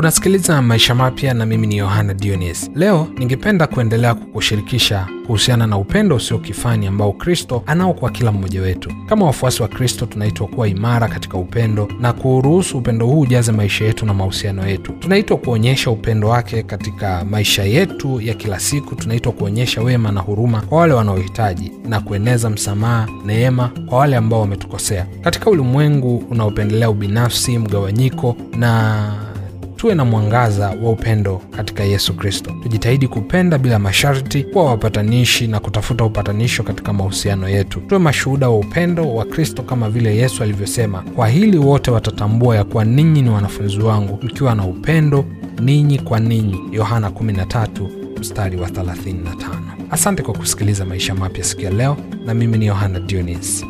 Unasikiliza Maisha Mapya na mimi ni Yohana Dionis. Leo ningependa kuendelea kukushirikisha kuhusiana na upendo usio kifani ambao Kristo anao kwa kila mmoja wetu. Kama wafuasi wa Kristo, tunaitwa kuwa imara katika upendo na kuruhusu upendo huu ujaze maisha yetu na mahusiano yetu. Tunaitwa kuonyesha upendo wake katika maisha yetu ya kila siku. Tunaitwa kuonyesha wema na huruma kwa wale wanaohitaji na kueneza msamaha, neema kwa wale ambao wametukosea. Katika ulimwengu unaopendelea ubinafsi, mgawanyiko na tuwe na mwangaza wa upendo katika Yesu Kristo. Tujitahidi kupenda bila masharti, kuwa wapatanishi na kutafuta upatanisho katika mahusiano yetu. Tuwe mashuhuda wa upendo wa Kristo kama vile Yesu alivyosema, kwa hili wote watatambua ya kuwa ninyi ni wanafunzi wangu, mkiwa na upendo ninyi kwa ninyi. Yohana 13 mstari wa 35. Asante kwa kusikiliza Maisha Mapya siku ya leo, na mimi ni Yohana Dionis.